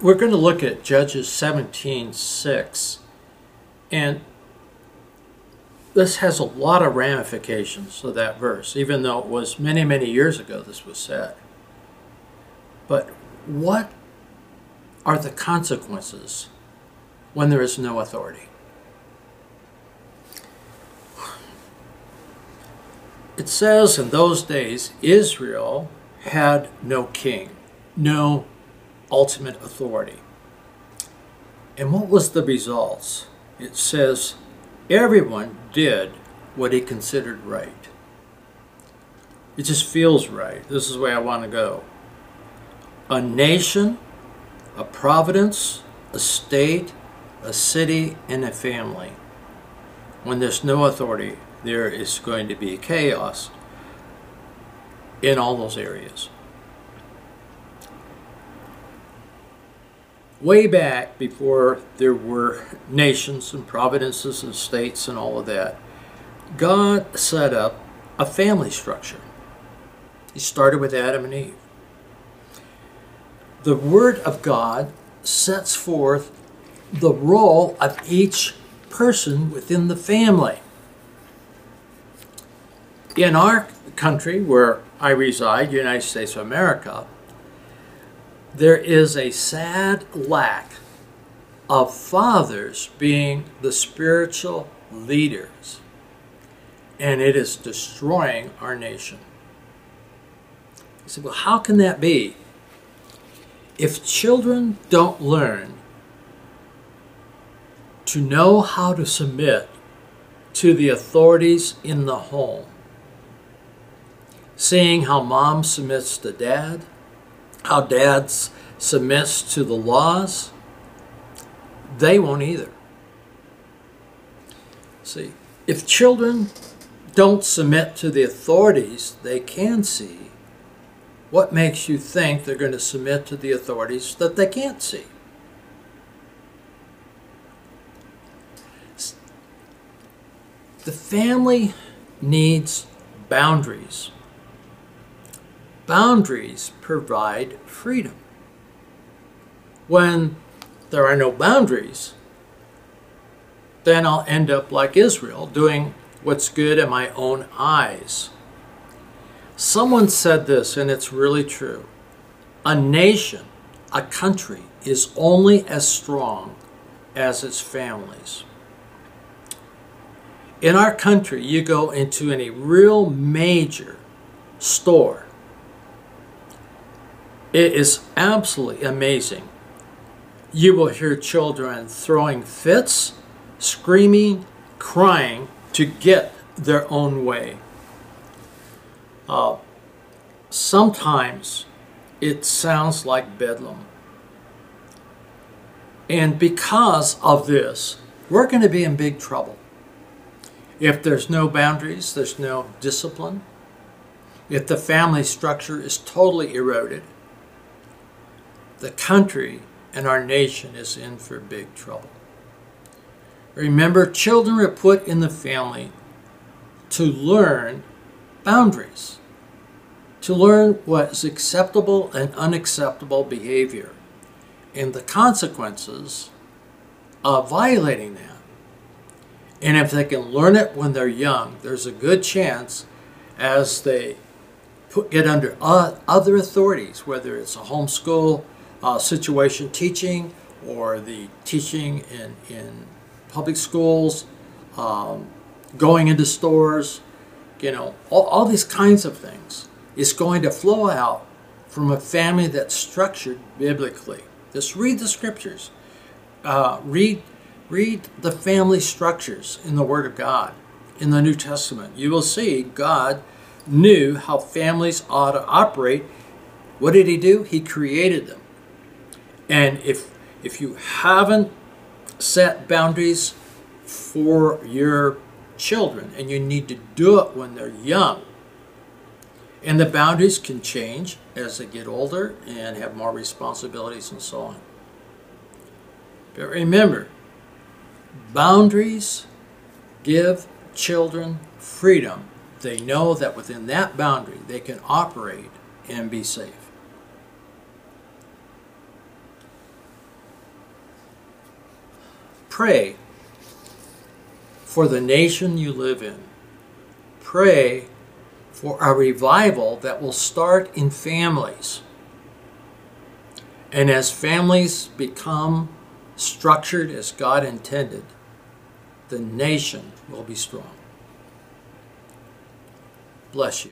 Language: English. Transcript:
we're going to look at Judges 17 6. And this has a lot of ramifications of that verse, even though it was many, many years ago this was said. But what are the consequences when there is no authority? It says in those days Israel had no king, no ultimate authority. And what was the results? It says everyone did what he considered right. It just feels right. This is where I want to go. A nation, a providence, a state, a city, and a family. When there's no authority, there is going to be chaos in all those areas. Way back before there were nations and providences and states and all of that, God set up a family structure. He started with Adam and Eve. The Word of God sets forth the role of each person within the family. In our country, where I reside, United States of America, there is a sad lack of fathers being the spiritual leaders, and it is destroying our nation. You say, well, how can that be? If children don't learn to know how to submit to the authorities in the home, seeing how mom submits to dad, how dads submits to the laws, they won't either. See, if children don't submit to the authorities they can see, what makes you think they're going to submit to the authorities that they can't see? The family needs boundaries. Boundaries provide freedom. When there are no boundaries, then I'll end up like Israel, doing what's good in my own eyes. Someone said this, and it's really true. A nation, a country, is only as strong as its families. In our country, you go into any real major store, it is absolutely amazing. You will hear children throwing fits, screaming, crying to get their own way. Uh, sometimes it sounds like bedlam. And because of this, we're going to be in big trouble. If there's no boundaries, there's no discipline. If the family structure is totally eroded, the country and our nation is in for big trouble. Remember, children are put in the family to learn boundaries, to learn what is acceptable and unacceptable behavior, and the consequences of violating that. And if they can learn it when they're young, there's a good chance as they put, get under other authorities, whether it's a homeschool, uh, situation teaching or the teaching in, in public schools, um, going into stores, you know, all, all these kinds of things is going to flow out from a family that's structured biblically. Just read the scriptures. Uh, read, read the family structures in the Word of God in the New Testament. You will see God knew how families ought to operate. What did He do? He created them. And if if you haven't set boundaries for your children and you need to do it when they're young, and the boundaries can change as they get older and have more responsibilities and so on. But remember, boundaries give children freedom. They know that within that boundary they can operate and be safe. Pray for the nation you live in. Pray for a revival that will start in families. And as families become structured as God intended, the nation will be strong. Bless you.